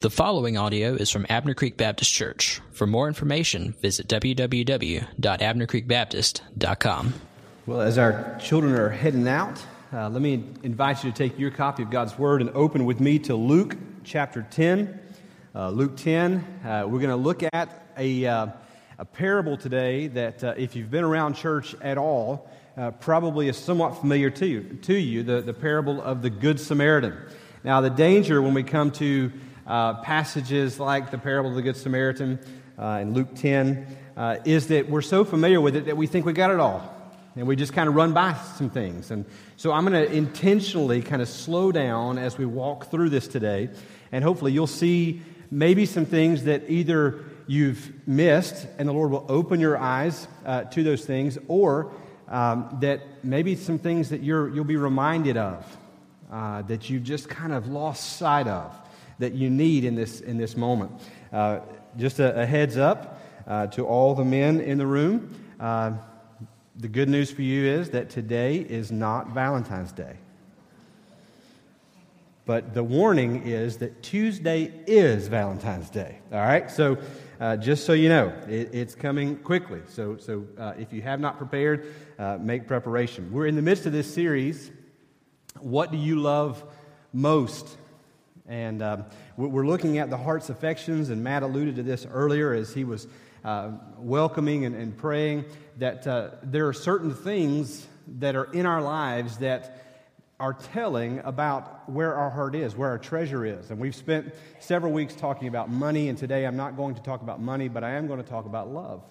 The following audio is from Abner Creek Baptist Church. For more information, visit www.abnercreekbaptist.com. Well, as our children are heading out, uh, let me invite you to take your copy of God's Word and open with me to Luke chapter 10. Uh, Luke 10, uh, we're going to look at a, uh, a parable today that, uh, if you've been around church at all, uh, probably is somewhat familiar to you, to you the, the parable of the Good Samaritan. Now, the danger when we come to uh, passages like the parable of the Good Samaritan uh, in Luke 10 uh, is that we're so familiar with it that we think we got it all. And we just kind of run by some things. And so I'm going to intentionally kind of slow down as we walk through this today. And hopefully you'll see maybe some things that either you've missed and the Lord will open your eyes uh, to those things, or um, that maybe some things that you're, you'll be reminded of uh, that you've just kind of lost sight of that you need in this, in this moment. Uh, just a, a, heads up uh, to all the men in the room. Uh, the good news for you is that today is not Valentine's Day. But the warning is that Tuesday is Valentine's Day. All right? So, uh, just so you know, it, it's coming quickly. So, so uh, if you have not prepared, uh, make preparation. We're in the midst of this series. What do you love most? And um, we're looking at the heart's affections, and Matt alluded to this earlier as he was uh, welcoming and, and, praying that uh, there are certain things that are in our lives that are telling about where our heart is, where our treasure is. And we've spent several weeks talking about money, and today I'm not going to talk about money, but I am going to talk about love.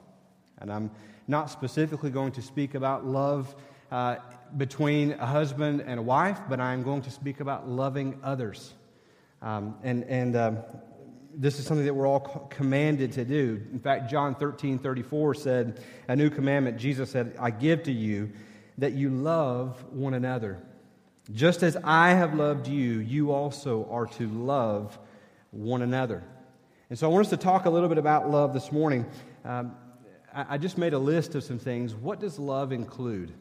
And I'm not specifically going to speak about love uh, between a husband and a wife, but I'm going to speak about loving others. Um, and and um, this is something that we're all commanded to do. In fact, John 13 34 said, A new commandment, Jesus said, I give to you that you love one another. Just as I have loved you, you also are to love one another. And so I want us to talk a little bit about love this morning. Um, I, I, just made a list of some things. What does love include?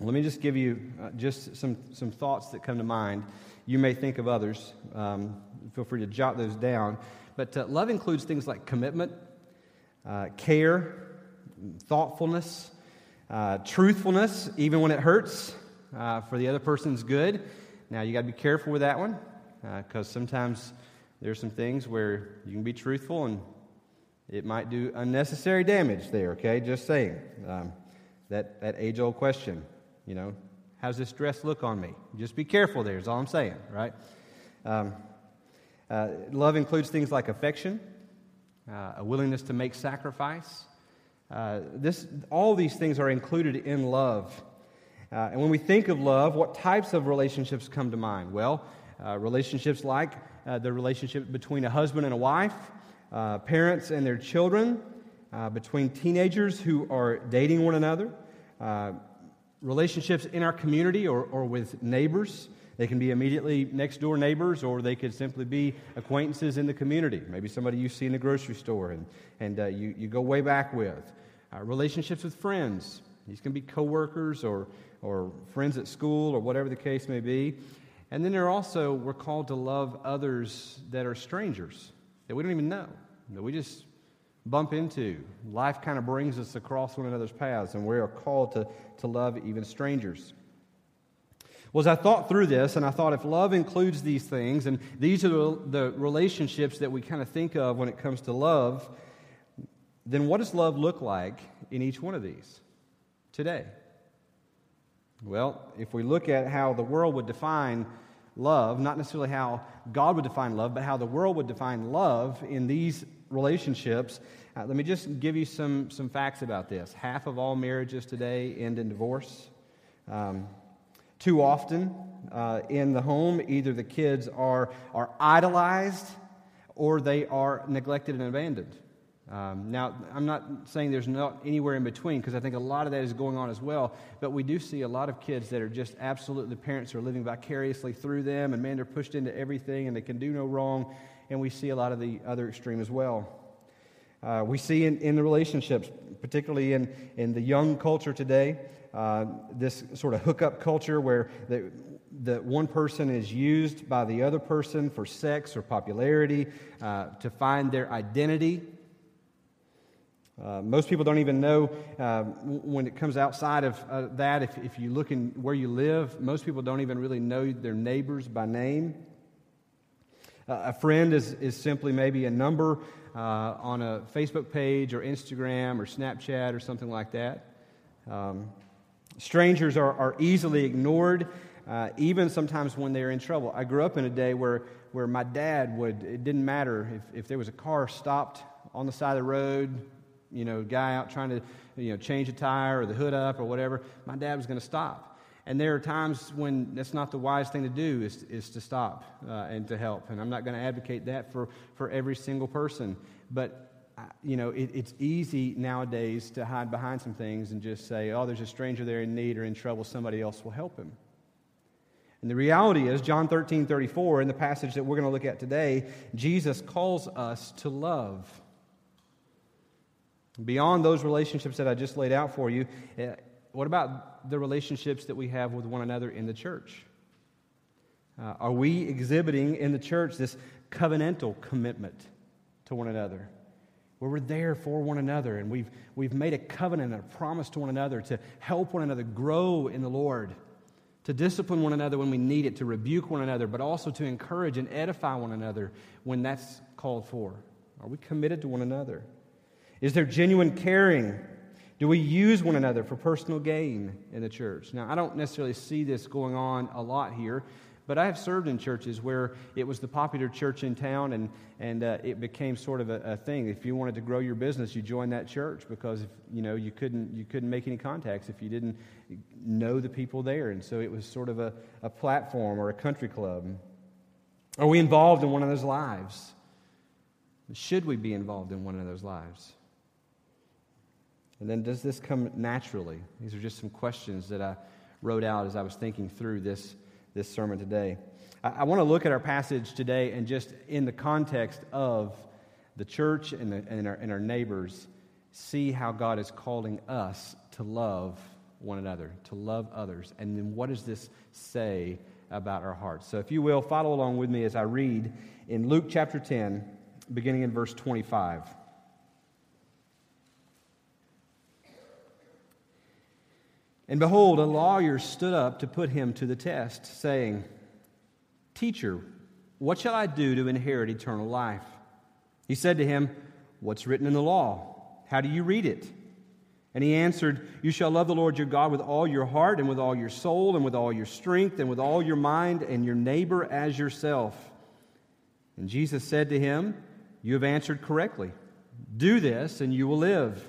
Let me just give you uh, just some, some thoughts that come to mind. You may think of others. Um, feel free to jot those down. But uh, love includes things like commitment, uh, care, thoughtfulness, uh, truthfulness, even when it hurts uh, for the other person's good. Now, you got to be careful with that one because uh, sometimes there's some things where you can be truthful and it might do unnecessary damage there, okay? Just saying. Um, that, that age old question, you know, How's this dress look on me? Just be careful there, is all I'm saying, right? Um, uh, love includes things like affection, uh, a willingness to make sacrifice. Uh, this, all these things are included in love. Uh, and when we think of love, what types of relationships come to mind? Well, uh, relationships like uh, the relationship between a husband and a wife, parents and their children, between teenagers who are dating one another, relationships in our community or, or with neighbors. They can be immediately next door neighbors, or they could simply be acquaintances in the community. Maybe somebody you see in the grocery store and, and uh, you, you go way back with. Uh, relationships with friends. These can be coworkers or, or friends at school or whatever the case may be. And then there are also, we're called to love others that are strangers, that we don't even know, that we just bump into. Life kind of brings us across one another's paths, and we are called to, to love even strangers. Well, as I thought through this, and I thought if love includes these things, and these are the, the relationships that we kind of think of when it comes to love, then what does love look like in each one of these today? Well, if we look at how the world would define love, not necessarily how God would define love, but how the world would define love in these relationships. Uh, let me just give you some, some facts about this. Half of all marriages today end in divorce. Um, too often uh, in the home, either the kids are, are idolized or they are neglected and abandoned. Um, now, I'm not saying there's not anywhere in between because I think a lot of that is going on as well. But we do see a lot of kids that are just absolutely, the parents are living vicariously through them, and man, they're pushed into everything and they can do no wrong and we see a lot of the other extreme as well. Uh, we see in, in the relationships, particularly in, in the young culture today, uh, this sort of hookup culture where the, that one person is used by the other person for sex or popularity, uh, to find their identity. Uh, most people don't even know uh, when it comes outside of uh, that. If, if you look in where you live, most people don't even really know their neighbors by name. Uh, a friend is, is simply maybe a number uh, on a Facebook page or Instagram or Snapchat or something like that. Um, strangers are, are easily ignored uh, even sometimes when they're in trouble. I grew up in a day where, where my dad would, it didn't matter if, if there was a car stopped on the side of the road, you know, guy out trying to, you know, change a tire or the hood up or whatever, my dad was going to stop. And there are times when that's not the wise thing to do is, is to stop uh, and to help. And I'm not going to advocate that for, for every single person. But you know, it, it's easy nowadays to hide behind some things and just say, oh, there's a stranger there in need or in trouble, somebody else will help him. And the reality is, John 13, 34, in the passage that we're going to look at today, Jesus calls us to love. Beyond those relationships that I just laid out for you, eh, what about the relationships that we have with one another in the church? Uh, are we exhibiting in the church this covenantal commitment to one another? Where we're there for one another and we've, we've made a covenant and a promise to one another to help one another grow in the Lord to discipline one another when we need it, to rebuke one another, but also to encourage and edify one another when that's called for? Are we committed to one another? Is there genuine caring? Do we use one another for personal gain in the church? Now, I don't necessarily see this going on a lot here, but I have served in churches where it was the popular church in town and, and uh, it became sort of a, a, thing. If you wanted to grow your business, you joined that church because, if, you know, you couldn't, you couldn't make any contacts if you didn't know the people there. And so it was sort of a, a platform or a country club. Are we involved in one those lives? Should we be involved in one those lives? And then does this come naturally? These are just some questions that I wrote out as I was thinking through this this sermon today. I, I want to look at our passage today and just in the context of the church and, the, and, our, and our neighbors, see how God is calling us to love one another, to love others. And then what does this say about our hearts? So, if you will, follow along with me as I read in Luke chapter 10, beginning in verse 25. And behold, a lawyer stood up to put him to the test, saying, Teacher, what shall I do to inherit eternal life? He said to him, What's written in the law? How do you read it? And he answered, You shall love the Lord your God with all your heart, and with all your soul, and with all your strength, and with all your mind, and your neighbor as yourself. And Jesus said to him, You have answered correctly. Do this, and you will live.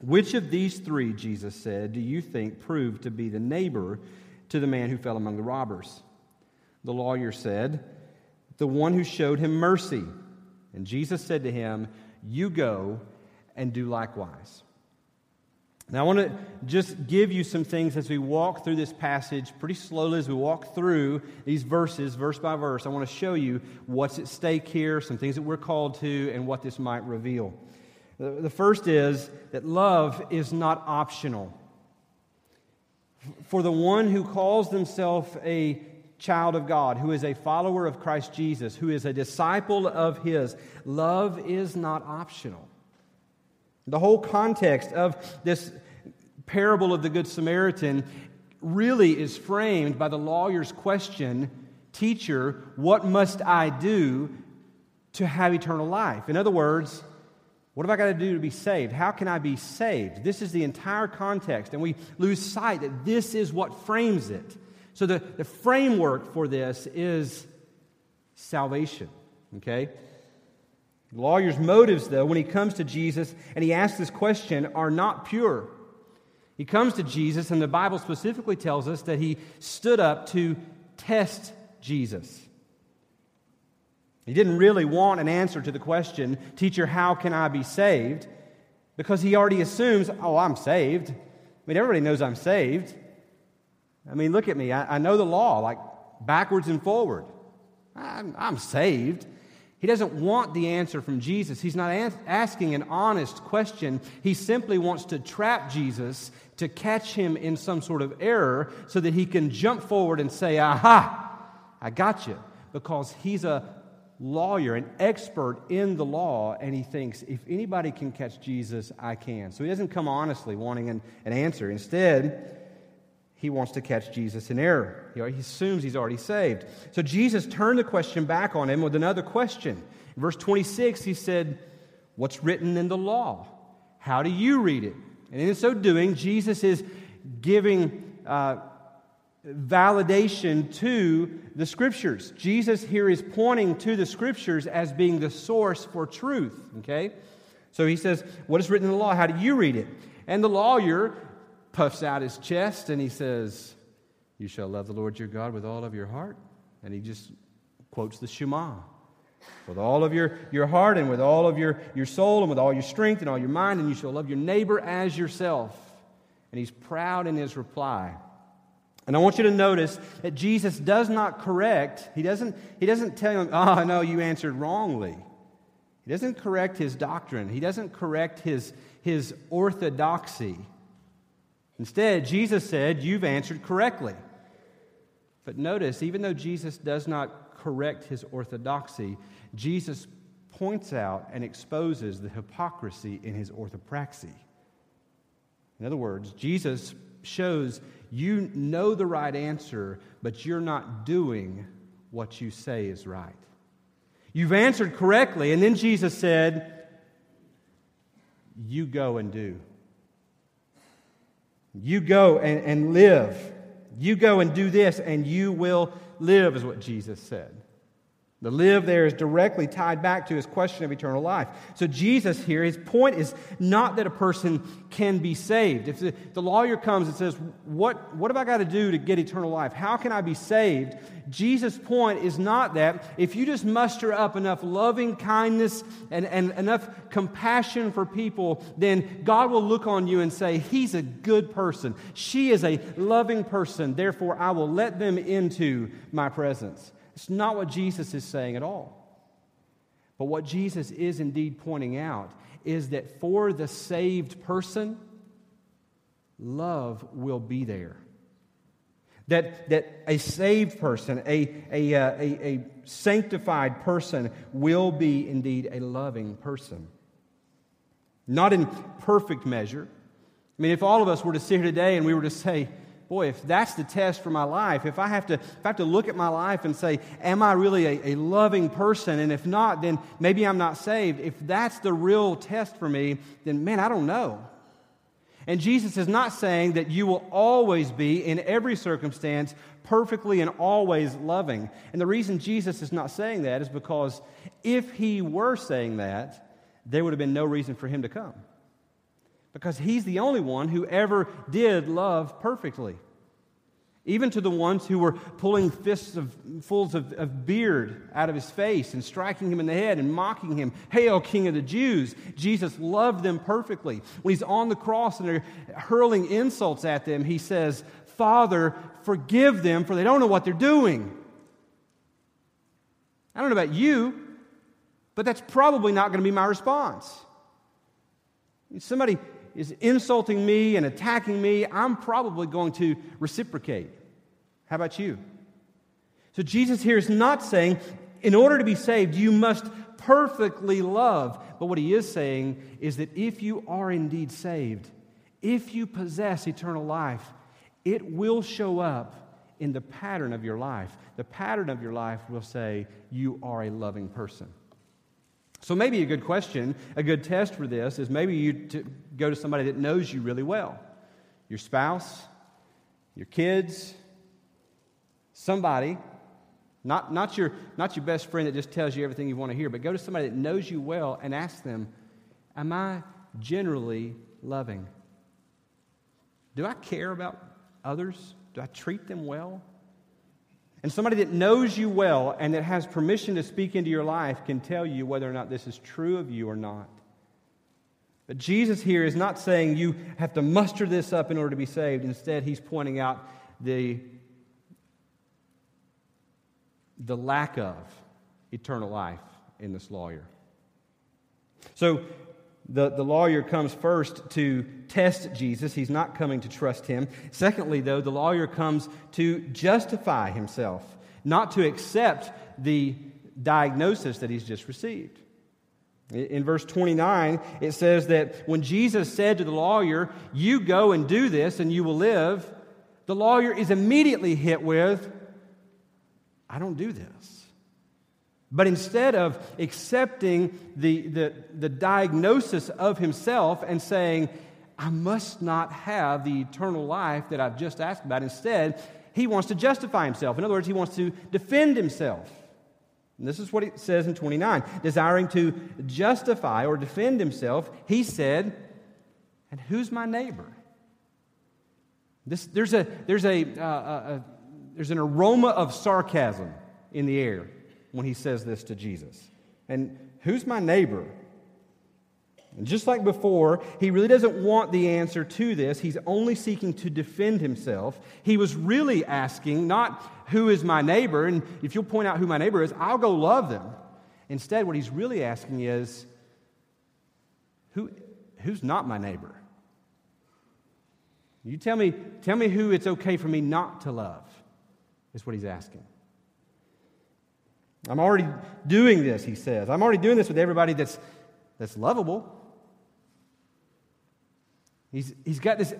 Which of these three, Jesus said, do you think proved to be the neighbor to the man who fell among the robbers? The lawyer said, The one who showed him mercy. And Jesus said to him, You go and do likewise. Now, I want to just give you some things as we walk through this passage pretty slowly as we walk through these verses, verse by verse. I want to show you what's at stake here, some things that we're called to, and what this might reveal. The first is that love is not optional. For the one who calls themselves a child of God, who is a follower of Christ Jesus, who is a disciple of His, love is not optional. The whole context of this parable of the Good Samaritan really is framed by the lawyer's question Teacher, what must I do to have eternal life. In other words, what have I got to do to be saved? How can I be saved? This is the entire context, and we lose sight that this is what frames it. So, the, the framework for this is salvation, okay? The lawyer's motives, though, when he comes to Jesus and he asks this question, are not pure. He comes to Jesus, and the Bible specifically tells us that he stood up to test Jesus. He didn't really want an answer to the question, Teacher, how can I be saved? Because he already assumes, Oh, I'm saved. I mean, everybody knows I'm saved. I mean, look at me. I, I know the law, like backwards and forward. I'm, I'm saved. He doesn't want the answer from Jesus. He's not asking an honest question. He simply wants to trap Jesus to catch him in some sort of error so that he can jump forward and say, Aha, I got you. Because he's a lawyer, an expert in the law, and he thinks, if anybody can catch Jesus, I can. So he doesn't come honestly wanting an, an answer. Instead, he wants to catch Jesus in error. He assumes he's already saved. So Jesus turned the question back on him with another question. In verse 26, he said, What's written in the law? How do you read it? And in so doing, Jesus is giving uh, validation to the Scriptures. Jesus here is pointing to the Scriptures as being the source for truth. Okay? So he says, What is written in the law? How do you read it? And the lawyer puffs out his chest and he says, You shall love the Lord your God with all of your heart. And he just quotes the Shema with all of your, your heart and with all of your, your soul and with all your strength and all your mind, and you shall love your neighbor as yourself. And he's proud in his reply. And I want you to notice that Jesus does not correct, he doesn't, he doesn't tell him, oh, no, you answered wrongly. He doesn't correct his doctrine, he doesn't correct his, his orthodoxy. Instead, Jesus said, You've answered correctly. But notice, even though Jesus does not correct his orthodoxy, Jesus points out and exposes the hypocrisy in his orthopraxy. In other words, Jesus shows you know the right answer, but you're not doing what you say is right. You've answered correctly, and then Jesus said, You go and do. You go and, and live. You go and do this, and you will live, is what Jesus said. The live there is directly tied back to his question of eternal life. So, Jesus here, his point is not that a person can be saved. If the, the, lawyer comes and says, what, what have I got to do to get eternal life? How can I be saved? Jesus' point is not that if you just muster up enough loving kindness and, and enough compassion for people, then God will look on you and say, He's a good person. She is a loving person. Therefore, I will let them into my presence. It's not what Jesus is saying at all. But what Jesus is indeed pointing out is that for the saved person, love will be there. That, that a saved person, a, a, uh, a, a sanctified person, will be indeed a loving person. Not in perfect measure. I mean, if all of us were to sit here today and we were to say, boy, if that's the test for my life, if I have to, if I have to look at my life and say, am I really a, a loving person? And if not, then maybe I'm not saved. If that's the real test for me, then man, I don't know. And Jesus is not saying that you will always be, in every circumstance, perfectly and always loving. And the reason Jesus is not saying that is because if he were saying that, there would have been no reason for him to come because he's the only one who ever did love perfectly. Even to the ones who were pulling fists of, full of, of beard out of his face and striking him in the head and mocking him, Hail, King of the Jews! Jesus loved them perfectly. When he's on the cross and they're hurling insults at them, he says, Father, forgive them, for they don't know what they're doing. I don't know about you, but that's probably not going to be my response. Somebody is insulting me and attacking me, I'm probably going to reciprocate. How about you? So Jesus here is not saying, in order to be saved, you must perfectly love. But what he is saying is that if you are indeed saved, if you possess eternal life, it will show up in the pattern of your life. The pattern of your life will say, You are a loving person. So, maybe a good question, a good test for this is maybe you to go to somebody that knows you really well your spouse, your kids, somebody, not, not, your, not your best friend that just tells you everything you want to hear, but go to somebody that knows you well and ask them, Am I generally loving? Do I care about others? Do I treat them well? And somebody that knows you well and that has permission to speak into your life can tell you whether or not this is true of you or not. But Jesus here is not saying you have to muster this up in order to be saved. Instead, he's pointing out the, the lack of eternal life in this lawyer. So, the, the lawyer comes first to test Jesus. He's not coming to trust him. Secondly, though, the lawyer comes to justify himself, not to accept the diagnosis that he's just received. In verse 29, it says that when Jesus said to the lawyer, You go and do this and you will live, the lawyer is immediately hit with, I don't do this. But instead of accepting the, the, the, diagnosis of himself and saying, I must not have the eternal life that I've just asked about, instead, he wants to justify himself. In other words, he wants to defend himself. And this is what it says in 29. Desiring to justify or defend himself, he said, And who's my neighbor? This, there's, a, there's, a, uh, a, there's an aroma of sarcasm in the air when he says this to Jesus. And who's my neighbor? And just like before, he really doesn't want the answer to this. He's only seeking to defend himself. He was really asking, not who is my neighbor, and if you'll point out who my neighbor is, I'll go love them. Instead, what he's really asking is, who, who's not my neighbor? You tell me, tell me who it's okay for me not to love, is what he's asking. I'm already doing this, he says. I'm already doing this with everybody that's, that's lovable. He's, he's got this,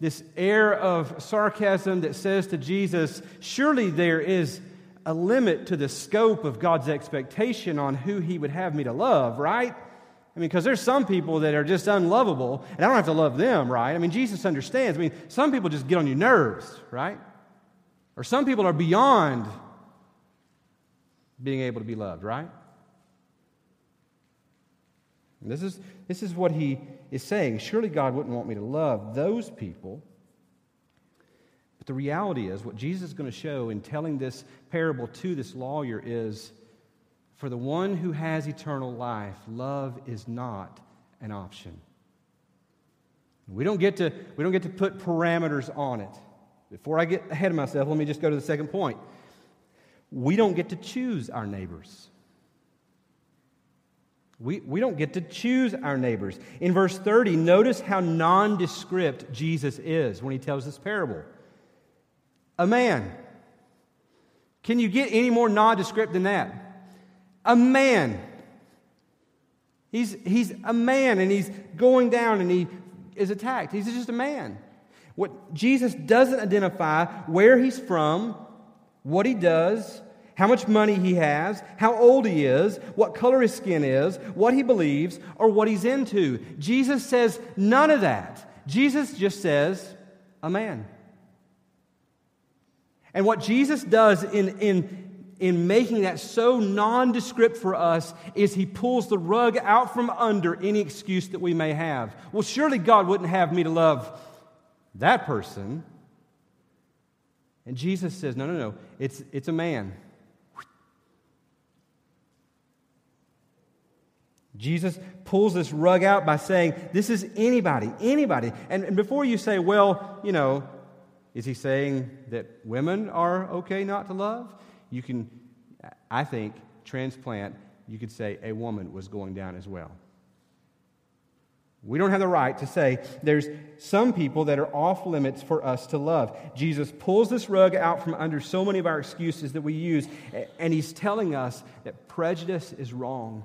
this air of sarcasm that says to Jesus, Surely there is a limit to the scope of God's expectation on who he would have me to love, right? I mean, because there's some people that are just unlovable, and I don't have to love them, right? I mean, Jesus understands. I mean, some people just get on your nerves, right? Or some people are beyond being able to be loved, right? This is, this is what he is saying. Surely God wouldn't want me to love those people. But the reality is, what Jesus is going to show in telling this parable to this lawyer is for the one who has eternal life, love is not an option. We don't get to, we don't get to put parameters on it. Before I get ahead of myself, let me just go to the second point we don't get to choose our neighbors. We, we don't get to choose our neighbors. In verse 30, notice how nondescript Jesus is when he tells this parable. A man. Can you get any more nondescript than that? A man. He's, he's a man and he's going down and he is attacked. He's just a man. What Jesus doesn't identify where he's from, what he does, how much money he has, how old he is, what color his skin is, what he believes, or what he's into. Jesus says none of that. Jesus just says, a man. And what Jesus does in, in, in making that so nondescript for us is he pulls the rug out from under any excuse that we may have. Well, surely God wouldn't have me to love that person. And Jesus says, no, no, no, it's, it's a man. Jesus pulls this rug out by saying, This is anybody, anybody. And, and, before you say, Well, you know, is he saying that women are okay not to love? You can, I think, transplant, you could say a woman was going down as well. We don't have the right to say there's some people that are off limits for us to love. Jesus pulls this rug out from under so many of our excuses that we use, and he's telling us that prejudice is wrong,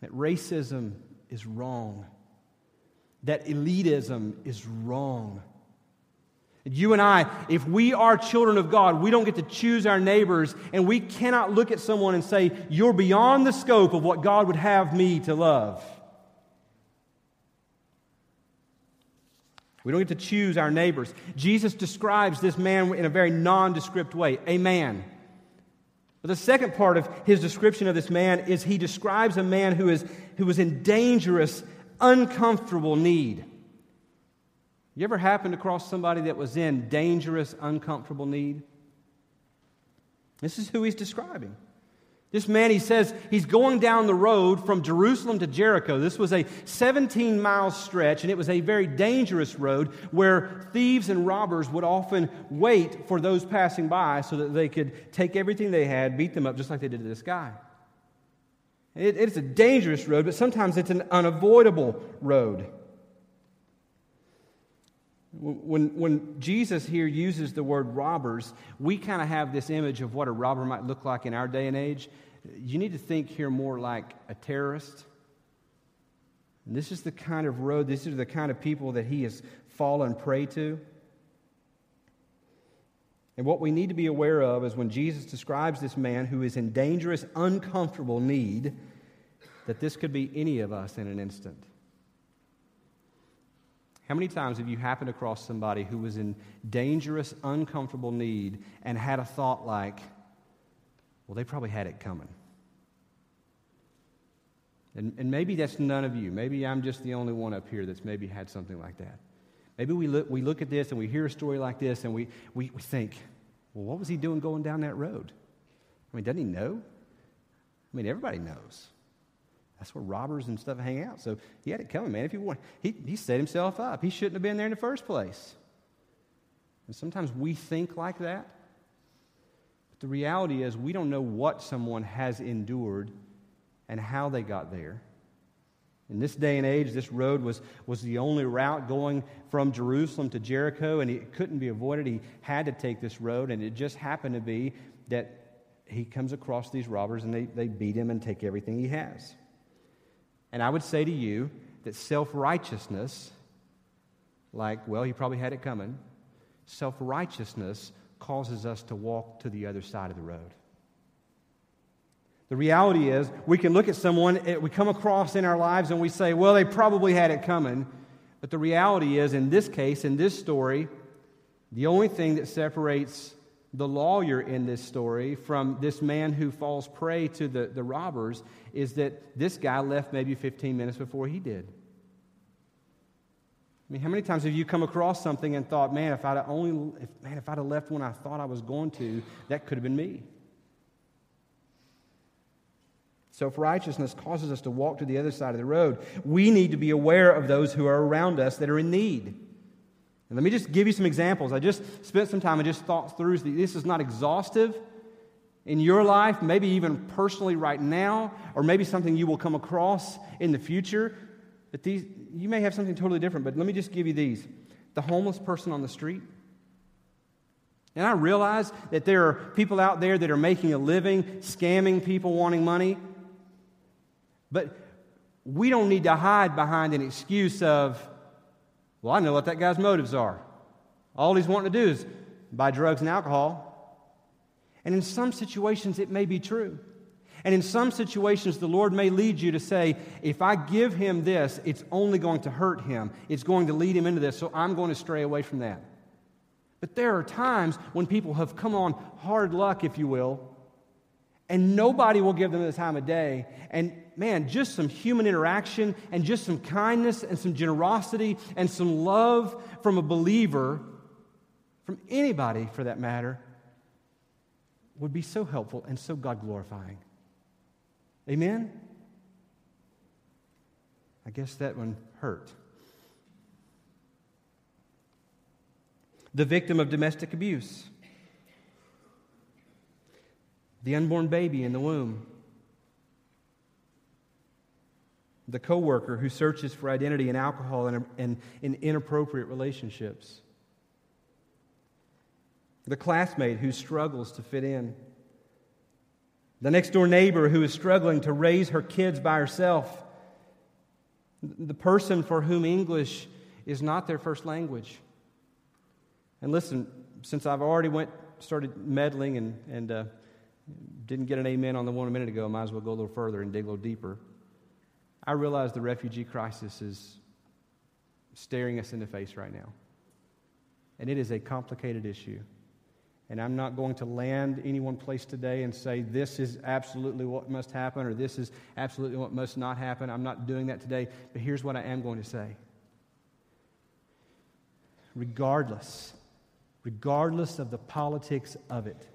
that racism is wrong, that elitism is wrong, You and I, if we are children of God, we don't get to choose our neighbors, and we cannot look at someone and say, You're beyond the scope of what God would have me to love. We don't get to choose our neighbors. Jesus describes this man in a very nondescript way a man. But the second part of his description of this man is he describes a man who is, who is in dangerous, uncomfortable need. You ever happened across somebody that was in dangerous, uncomfortable need? This is who he's describing. This man, he says, he's going down the road from Jerusalem to Jericho. This was a 17 mile stretch, and it was a very dangerous road where thieves and robbers would often wait for those passing by so that they could take everything they had, beat them up, just like they did to this guy. It, it's a dangerous road, but sometimes it's an unavoidable road. When, when Jesus here uses the word robbers, we kind of have this image of what a robber might look like in our day and age you need to think here more like a terrorist. And this is the kind of road, these are the kind of people that he has fallen prey to. And what we need to be aware of is when Jesus describes this man who is in dangerous, uncomfortable need, that this could be any of us in an instant. How many times have you happened across somebody who was in dangerous, uncomfortable need and had a thought like, well, they probably had it coming. And, and maybe that's none of you. Maybe I'm just the only one up here that's maybe had something like that. Maybe we look, we look at this and we hear a story like this and we, we, we think, well, what was he doing going down that road? I mean, doesn't he know? I mean, everybody knows. That's where robbers and stuff hang out. So he had it coming, man. If he want, he, he set himself up. He shouldn't have been there in the first place. And sometimes we think like that. But the reality is, we don't know what someone has endured and how they got there. In this day and age, this road was, was the only route going from Jerusalem to Jericho, and it couldn't be avoided. He had to take this road, and it just happened to be that he comes across these robbers and they, they beat him and take everything he has. And I would say to you that self righteousness, like, well, he probably had it coming, self righteousness causes us to walk to the other side of the road. The reality is, we can look at someone, we come across in our lives, and we say, well, they probably had it coming. But the reality is, in this case, in this story, the only thing that separates the lawyer in this story from this man who falls prey to the, the robbers is that this guy left maybe 15 minutes before he did. I mean, how many times have you come across something and thought, man, if I'd only, if, man, if I'd have left when I thought I was going to, that could have been me. Self righteousness causes us to walk to the other side of the road. We need to be aware of those who are around us that are in need. And let me just give you some examples. I just spent some time and just thought through this is not exhaustive in your life, maybe even personally right now, or maybe something you will come across in the future. But these, you may have something totally different, but let me just give you these. The homeless person on the street. And I realize that there are people out there that are making a living, scamming people wanting money. But we don't need to hide behind an excuse of, well, I know what that guy's motives are. All he's wanting to do is buy drugs and alcohol. And in some situations, it may be true. And in some situations, the Lord may lead you to say, if I give him this, it's only going to hurt him. It's going to lead him into this, so I'm going to stray away from that. But there are times when people have come on hard luck, if you will, and nobody will give them the time of day. And man, just some human interaction and just some kindness and some generosity and some love from a believer, from anybody for that matter, would be so helpful and so God glorifying. Amen? I guess that one hurt. The victim of domestic abuse, the unborn baby in the womb, the coworker who searches for identity in alcohol and, and in inappropriate relationships, the classmate who struggles to fit in. The next door neighbor who is struggling to raise her kids by herself, the person for whom English is not their first language, And listen, since I've already went started meddling and, and uh, didn't get an amen on the one a minute ago, I might as well go a little further and dig a little deeper. I realize the refugee crisis is staring us in the face right now. And it is a complicated issue. And I'm not going to land any one place today and say this is absolutely what must happen or this is absolutely what must not happen. I'm not doing that today. But here's what I am going to say. Regardless, regardless of the politics of it,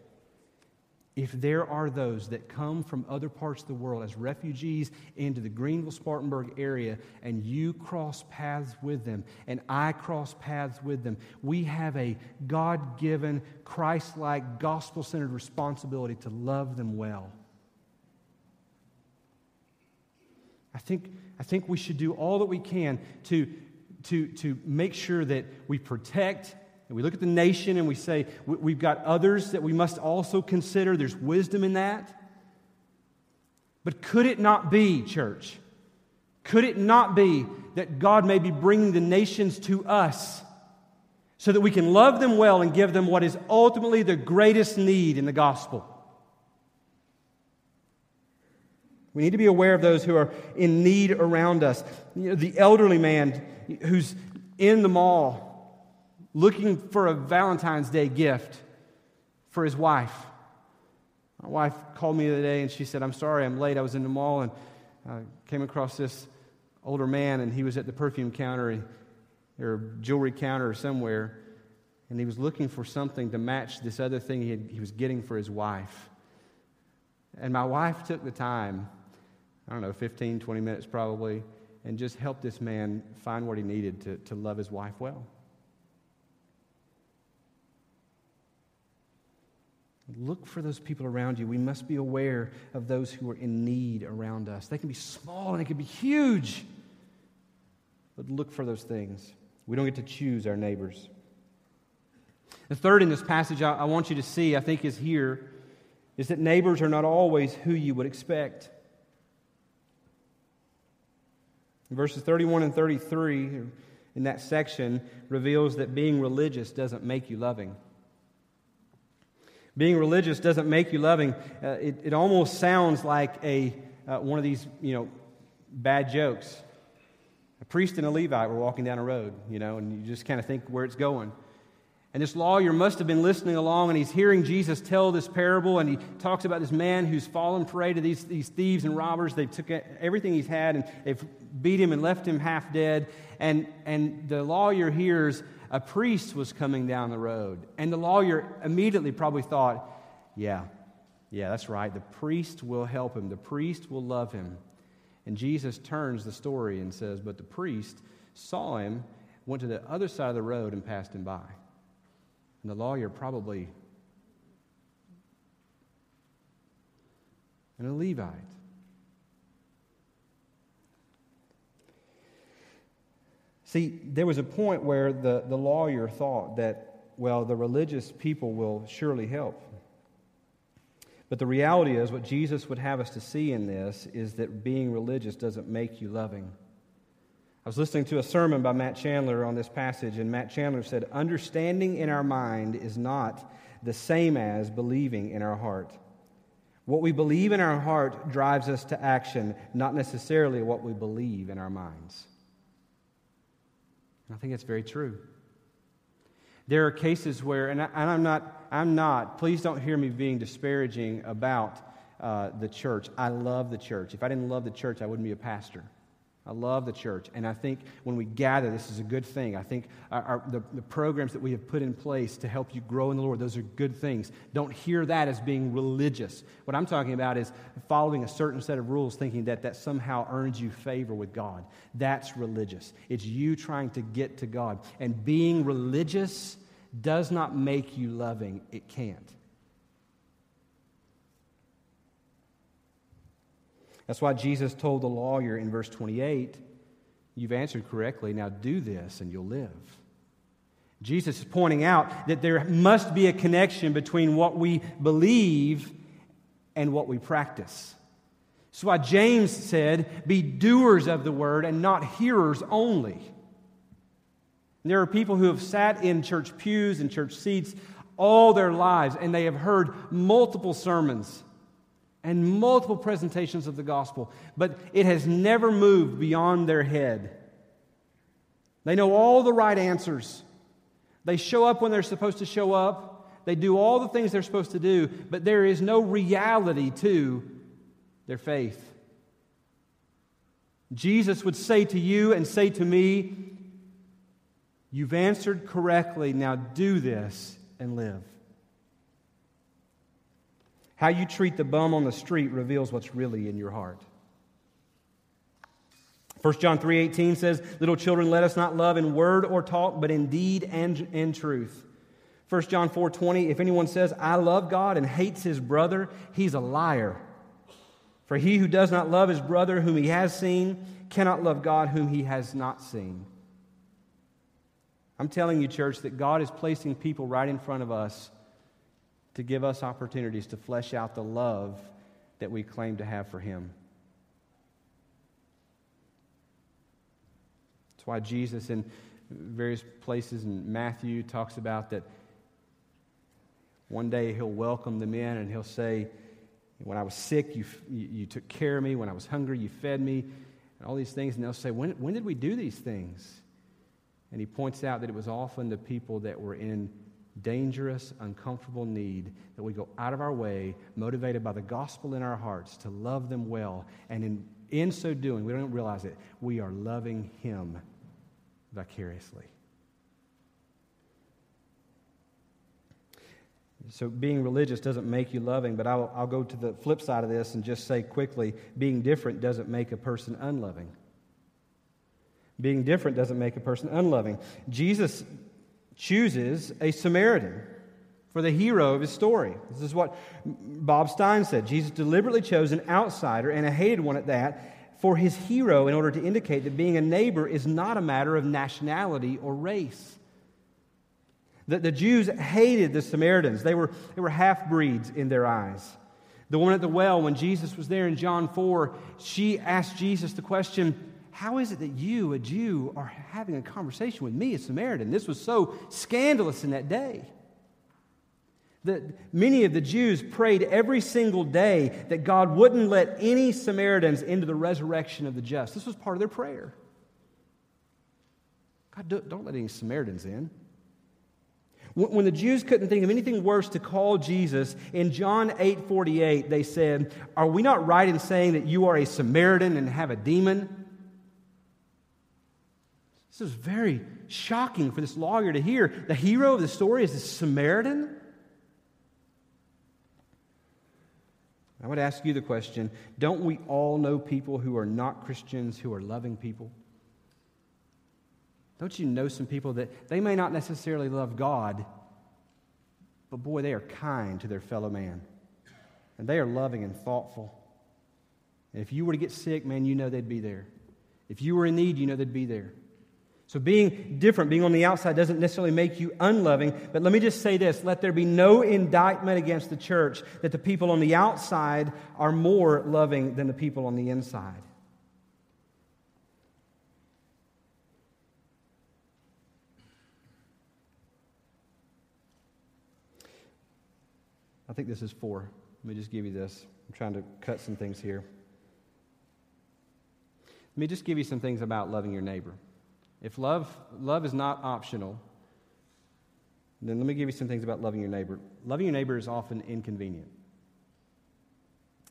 if there are those that come from other parts of the world as refugees into the Greenville Spartanburg area and you cross paths with them and I cross paths with them, we have a God given, Christ like, gospel centered responsibility to love them well. I think, I think we should do all that we can to, to, to make sure that we protect and we look at the nation and we say, we've got others that we must also consider. There's wisdom in that. But could it not be, church? Could it not be that God may be bringing the nations to us so that we can love them well and give them what is ultimately their greatest need in the gospel? We need to be aware of those who are in need around us. You know, the elderly man who's in the mall looking for a Valentine's Day gift for his wife. My wife called me the other day and she said, I'm sorry, I'm late. I was in the mall and uh, came across this older man and he was at the perfume counter or jewelry counter or somewhere and he was looking for something to match this other thing he, had, he was getting for his wife. And my wife took the time, I don't know, 15, 20 minutes probably, and just helped this man find what he needed to, to love his wife well. Look for those people around you. We must be aware of those who are in need around us. They can be small and they can be huge. But look for those things. We don't get to choose our neighbors. The third in this passage I, I want you to see, I think, is here, is that neighbors are not always who you would expect. Verses 31 and 33, in that section, reveals that being religious doesn't make you loving. Being religious doesn't make you loving. Uh, it, it almost sounds like a, uh, one of these, you know, bad jokes. A priest and a Levite were walking down a road, you know, and you just kind of think where it's going. And this lawyer must have been listening along, and he's hearing Jesus tell this parable, and he talks about this man who's fallen prey to these, these thieves and robbers. They've took everything he's had, and they've beat him and left him half dead. And, and the lawyer hears a priest was coming down the road. And the lawyer immediately probably thought, yeah, yeah, that's right. The priest will help him, the priest will love him. And Jesus turns the story and says, But the priest saw him, went to the other side of the road, and passed him by. And the lawyer probably, and a Levite, See, there was a point where the, the lawyer thought that, well, the religious people will surely help. But the reality is, what Jesus would have us to see in this is that being religious doesn't make you loving. I was listening to a sermon by Matt Chandler on this passage, and Matt Chandler said, Understanding in our mind is not the same as believing in our heart. What we believe in our heart drives us to action, not necessarily what we believe in our minds. I think that's very true. There are cases where, and, I, am not, I'm not, please don't hear me being disparaging about uh, the church. I love the church. If I didn't love the church, I wouldn't be a pastor. I love the church. And I think when we gather, this is a good thing. I think our, our, the, the programs that we have put in place to help you grow in the Lord, those are good things. Don't hear that as being religious. What I'm talking about is following a certain set of rules, thinking that that somehow earns you favor with God. That's religious. It's you trying to get to God. And being religious does not make you loving, it can't. That's why Jesus told the lawyer in verse 28 You've answered correctly, now do this and you'll live. Jesus is pointing out that there must be a connection between what we believe and what we practice. That's why James said, Be doers of the word and not hearers only. There are people who have sat in church pews and church seats all their lives, and they have heard multiple sermons and multiple presentations of the gospel, but it has never moved beyond their head. They know all the right answers. They show up when they're supposed to show up. They do all the things they're supposed to do, but there is no reality to their faith. Jesus would say to you and say to me, You've answered correctly, now do this and live. How you treat the bum on the street reveals what's really in your heart. 1 John 3:18 says, "Little children, let us not love in word or talk, but in deed and in truth." 1 John 4:20, "If anyone says, I love God and hates his brother, he's a liar. For he who does not love his brother whom he has seen cannot love God whom he has not seen." I'm telling you, church, that God is placing people right in front of us to give us opportunities to flesh out the love that we claim to have for Him. That's why Jesus, in various places in Matthew, talks about that one day He'll welcome them in and He'll say, When I was sick, you, you, took care of me. When I was hungry, you fed me. And all these things. And they'll say, when, when did we do these things? And He points out that it was often the people that were in dangerous, uncomfortable need that we go out of our way, motivated by the gospel in our hearts, to love them well. And in, in so doing, we don't realize it, we are loving Him vicariously. So, being religious doesn't make you loving, but I'll, I'll go to the flip side of this and just say quickly being different doesn't make a person unloving. Being different doesn't make a person unloving. Jesus chooses a Samaritan for the hero of his story. This is what Bob Stein said. Jesus deliberately chose an outsider and a hated one at that for his hero in order to indicate that being a neighbor is not a matter of nationality or race. The, the Jews hated the Samaritans, they were, they were half breeds in their eyes. The woman at the well, when Jesus was there in John 4, she asked Jesus the question, how is it that you, a Jew, are having a conversation with me, a Samaritan? This was so scandalous in that day. That many of the Jews prayed every single day that God wouldn't let any Samaritans into the resurrection of the just. This was part of their prayer. God, don't let any Samaritans in. When the Jews couldn't think of anything worse to call Jesus, in John 8 48, they said, Are we not right in saying that you are a Samaritan and have a demon? This is very shocking for this lawyer to hear. The hero of the story is the Samaritan. I would ask you the question don't we all know people who are not Christians who are loving people? Don't you know some people that they may not necessarily love God, but boy, they are kind to their fellow man. And they are loving and thoughtful. And if you were to get sick, man, you know they'd be there. If you were in need, you know they'd be there. So, being different, being on the outside, doesn't necessarily make you unloving. But let me just say this let there be no indictment against the church that the people on the outside are more loving than the people on the inside. I think this is four. Let me just give you this. I'm trying to cut some things here. Let me just give you some things about loving your neighbor. If love, love is not optional, then let me give you some things about loving your neighbor. Loving your neighbor is often inconvenient.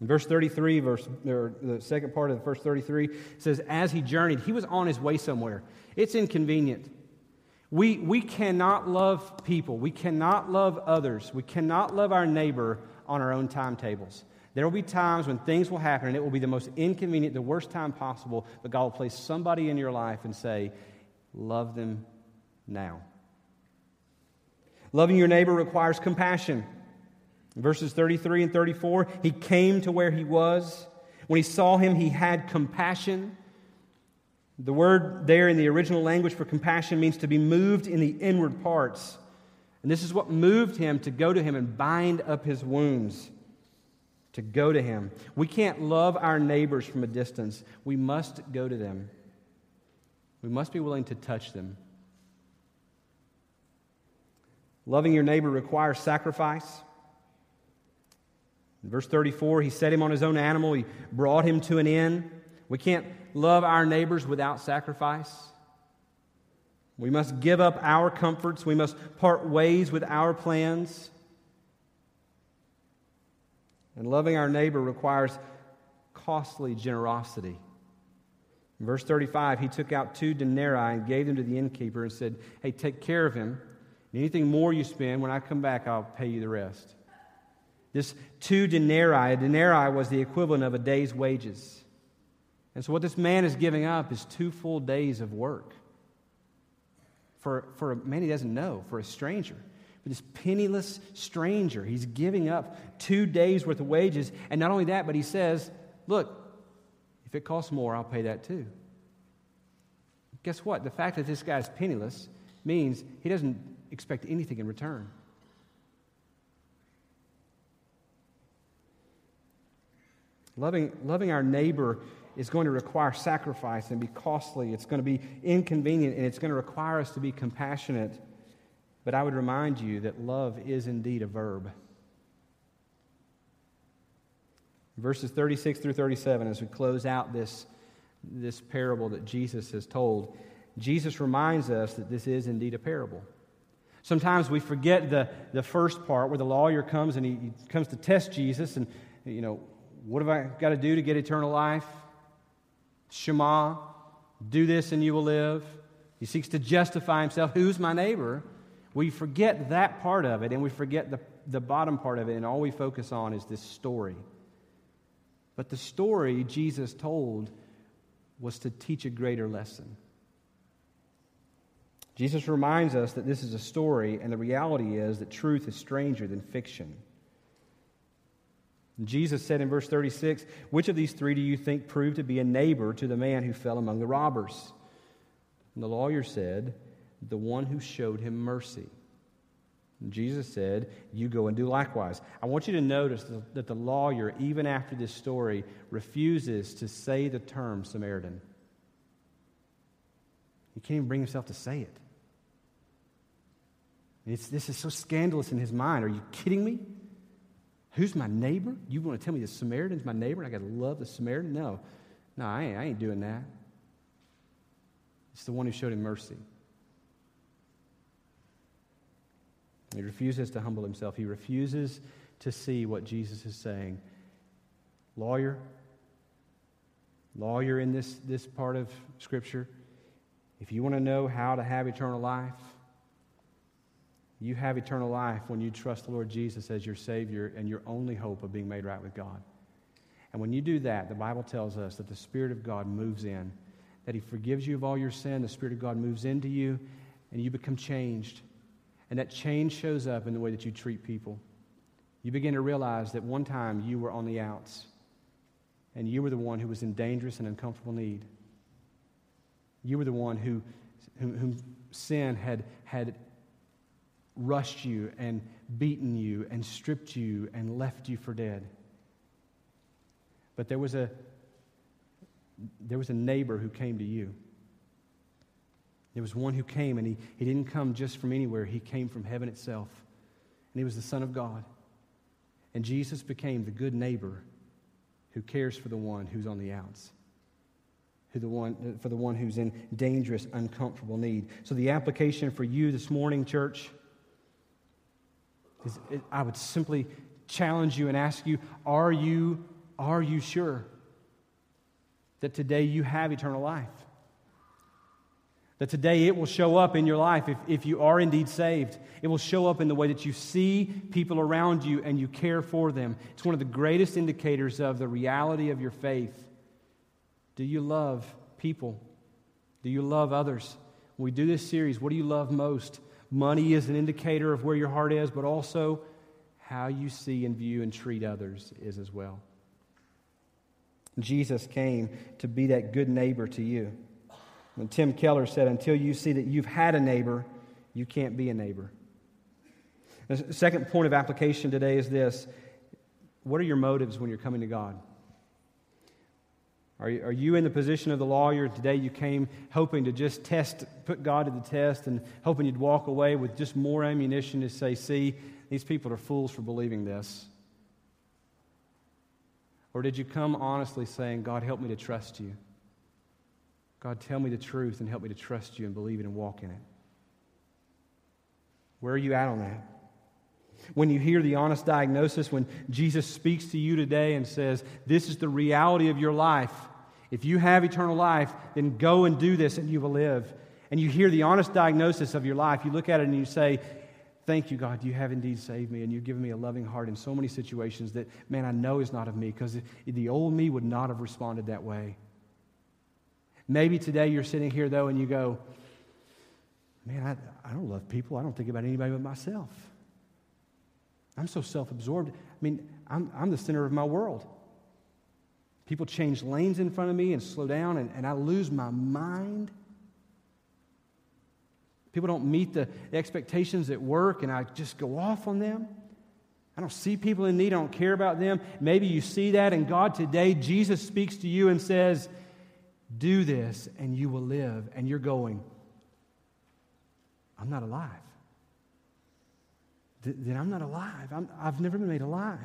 In verse 33, verse, or the second part of verse 33 says, As he journeyed, he was on his way somewhere. It's inconvenient. We, we cannot love people. We cannot love others. We cannot love our neighbor on our own timetables. There will be times when things will happen and it will be the most inconvenient, the worst time possible, but God will place somebody in your life and say, Love them now. Loving your neighbor requires compassion. In verses 33 and 34, he came to where he was. When he saw him, he had compassion. The word there in the original language for compassion means to be moved in the inward parts. And this is what moved him to go to him and bind up his wounds, to go to him. We can't love our neighbors from a distance, we must go to them. We must be willing to touch them. Loving your neighbor requires sacrifice. In verse 34, he set him on his own animal, he brought him to an inn. We can't love our neighbors without sacrifice. We must give up our comforts, we must part ways with our plans. And loving our neighbor requires costly generosity. In verse 35, he took out two denarii and gave them to the innkeeper and said, Hey, take care of him. Anything more you spend, when I come back, I'll pay you the rest. This two denarii, a denarii was the equivalent of a day's wages. And so, what this man is giving up is two full days of work. For, for a man he doesn't know, for a stranger. For this penniless stranger, he's giving up two days' worth of wages. And not only that, but he says, Look, if it costs more, I'll pay that too. Guess what? The fact that this guy's penniless means he doesn't expect anything in return. Loving, loving our neighbor is going to require sacrifice and be costly. It's going to be inconvenient and it's going to require us to be compassionate. But I would remind you that love is indeed a verb. Verses 36 through 37, as we close out this, this parable that Jesus has told, Jesus reminds us that this is indeed a parable. Sometimes we forget the, the first part where the lawyer comes and he, he comes to test Jesus and, you know, what have I got to do to get eternal life? Shema, do this and you will live. He seeks to justify himself. Who's my neighbor? We forget that part of it and we forget the, the bottom part of it, and all we focus on is this story. But the story Jesus told was to teach a greater lesson. Jesus reminds us that this is a story, and the reality is that truth is stranger than fiction. Jesus said in verse 36, Which of these three do you think proved to be a neighbor to the man who fell among the robbers? And the lawyer said, The one who showed him mercy. Jesus said, You go and do likewise. I want you to notice that the lawyer, even after this story, refuses to say the term Samaritan. He can't even bring himself to say it. It's, this is so scandalous in his mind. Are you kidding me? Who's my neighbor? You want to tell me the Samaritan's my neighbor I got to love the Samaritan? No. No, I ain't, I ain't doing that. It's the one who showed him mercy. He refuses to humble himself. He refuses to see what Jesus is saying. Lawyer, lawyer in this, this part of Scripture, if you want to know how to have eternal life, you have eternal life when you trust the Lord Jesus as your Savior and your only hope of being made right with God. And when you do that, the Bible tells us that the Spirit of God moves in, that He forgives you of all your sin. The Spirit of God moves into you, and you become changed. And that change shows up in the way that you treat people. You begin to realize that one time you were on the outs, and you were the one who was in dangerous and uncomfortable need. You were the one who, whom, whom sin had, had rushed you and beaten you and stripped you and left you for dead. But there was a, there was a neighbor who came to you. There was one who came, and he, he didn't come just from anywhere, he came from heaven itself. And he was the Son of God. And Jesus became the good neighbor who cares for the one who's on the outs who the one, for the one who's in dangerous, uncomfortable need. So, the application for you this morning, church, is it, I would simply challenge you and ask you are, you are you sure that today you have eternal life? That today it will show up in your life if, if you are indeed saved. It will show up in the way that you see people around you and you care for them. It's one of the greatest indicators of the reality of your faith. Do you love people? Do you love others? When we do this series, what do you love most? Money is an indicator of where your heart is, but also how you see and view and treat others is as well. Jesus came to be that good neighbor to you. When Tim Keller said, Until you see that you've had a neighbor, you can't be a neighbor. The second point of application today is this What are your motives when you're coming to God? Are you, are you in the position of the lawyer today? You came hoping to just test, put God to the test, and hoping you'd walk away with just more ammunition to say, see, these people are fools for believing this. Or did you come honestly saying, God, help me to trust you? God, tell me the truth and help me to trust you and believe it and walk in it. Where are you at on that? When you hear the honest diagnosis, when Jesus speaks to you today and says, This is the reality of your life. If you have eternal life, then go and do this and you will live. And you hear the honest diagnosis of your life, you look at it and you say, Thank you, God, you have indeed saved me, and you've given me a loving heart in so many situations that, man, I know is not of me, because the old me would not have responded that way. Maybe today you're sitting here, though, and you go, Man, I, I don't love people. I don't think about anybody but myself. I'm so self absorbed. I mean, I'm, I'm the center of my world. People change lanes in front of me and slow down, and, and I lose my mind. People don't meet the expectations at work, and I just go off on them. I don't see people in need. I don't care about them. Maybe you see that, and God today, Jesus speaks to you and says, Do this, and you will live. And you're going, I'm not alive. Then I'm not alive. I'm, I've never been made alive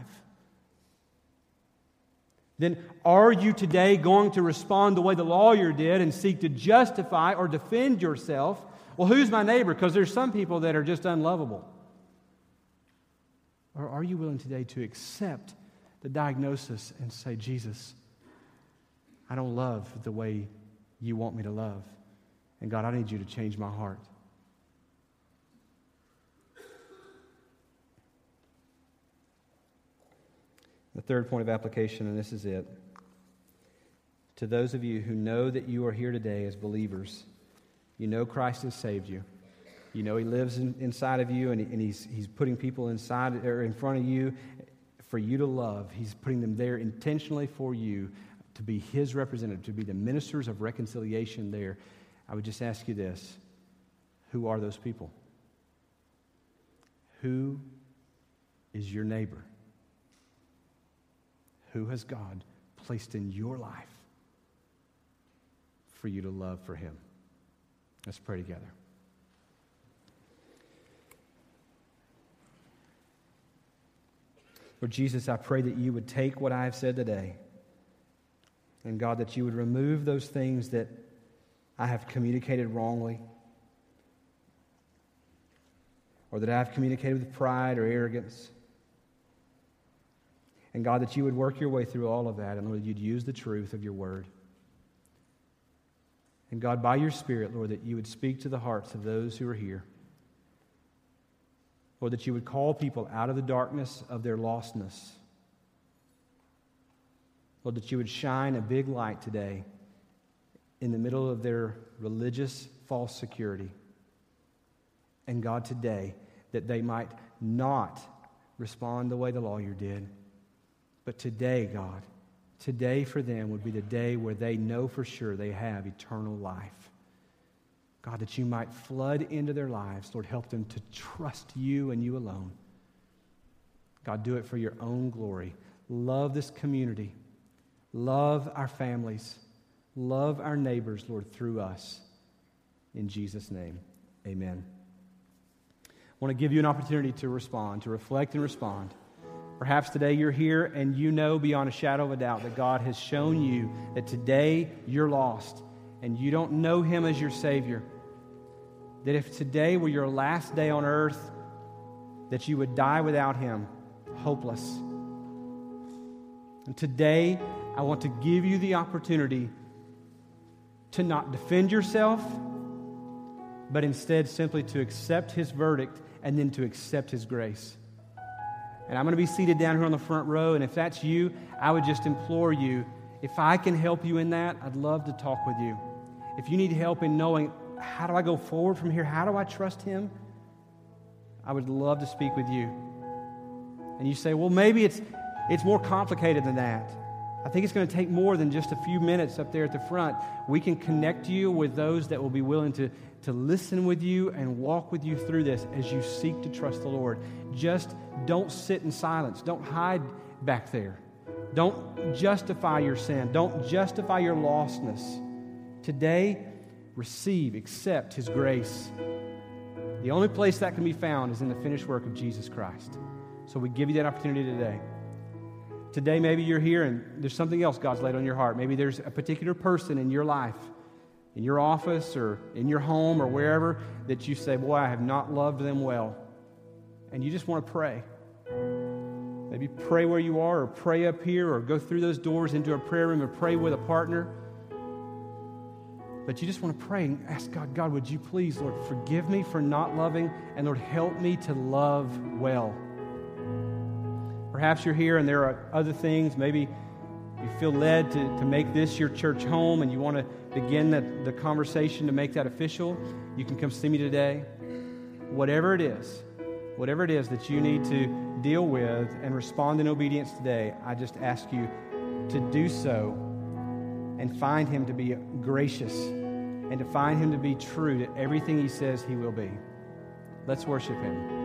then are you today going to respond the way the lawyer did and seek to justify or defend yourself? Well, who's my neighbor? Because there's some people that are just unlovable. Or are you willing today to accept the diagnosis and say, Jesus, I don't love the way you want me to love. And God, I need you to change my heart. The third point of application, and this is it. To those of you who know that you are here today as believers, you know Christ has saved you. You know He lives in, inside of you, and, and he's, he's putting people inside or in front of you for you to love. He's putting them there intentionally for you to be His representative, to be the ministers of reconciliation there. I would just ask you this Who are those people? Who is your neighbor? Who has God placed in your life for you to love for Him? Let's pray together. Lord Jesus, I pray that you would take what I have said today, and God, that you would remove those things that I have communicated wrongly, or that I have communicated with pride or arrogance. And God, that you would work your way through all of that, and Lord, you'd use the truth of your word. And God, by your Spirit, Lord, that you would speak to the hearts of those who are here. Lord, that you would call people out of the darkness of their lostness. Lord, that you would shine a big light today in the middle of their religious false security. And God, today, that they might not respond the way the lawyer did but today, God, today for them would be the day where they know for sure they have eternal life. God, that you might flood into their lives. Lord, help them to trust you and you alone. God, do it for your own glory. Love this community. Love our families. Love our neighbors, Lord, through us. In Jesus' name, amen. I want to give you an opportunity to respond, to reflect and respond. Perhaps today you're here and you know beyond a shadow of a doubt that God has shown you that today you're lost and you don't know Him as your Savior. That if today were your last day on earth, that you would die without Him, hopeless. And today, I want to give you the opportunity to not defend yourself, but instead simply to accept His verdict and then to accept His grace. And I'm going to be seated down here on the front row. And if that's you, I would just implore you if I can help you in that, I'd love to talk with you. If you need help in knowing how do I go forward from here, how do I trust Him, I would love to speak with you. And you say, well, maybe it's, it's more complicated than that. I think it's going to take more than just a few minutes up there at the front. We can connect you with those that will be willing to, to listen with you and walk with you through this as you seek to trust the Lord. Just don't sit in silence, don't hide back there. Don't justify your sin. Don't justify your lostness. Today, receive, accept His grace. The only place that can be found is in the finished work of Jesus Christ. So we give you that opportunity today. Today, maybe you're here and there's something else God's laid on your heart. Maybe there's a particular person in your life, in your office or in your home or wherever, that you say, Boy, I have not loved them well. And you just want to pray. Maybe pray where you are, or pray up here, or go through those doors into a prayer room and pray with a partner. But you just want to pray and ask God, God, would you please, Lord, forgive me for not loving, and Lord, help me to love well. Perhaps you're here and there are other things. Maybe you feel led to, to make this your church home and you want to begin the, the conversation to make that official. You can come see me today. Whatever it is, whatever it is that you need to deal with and respond in obedience today, I just ask you to do so and find Him to be gracious and to find Him to be true to everything He says He will be. Let's worship Him.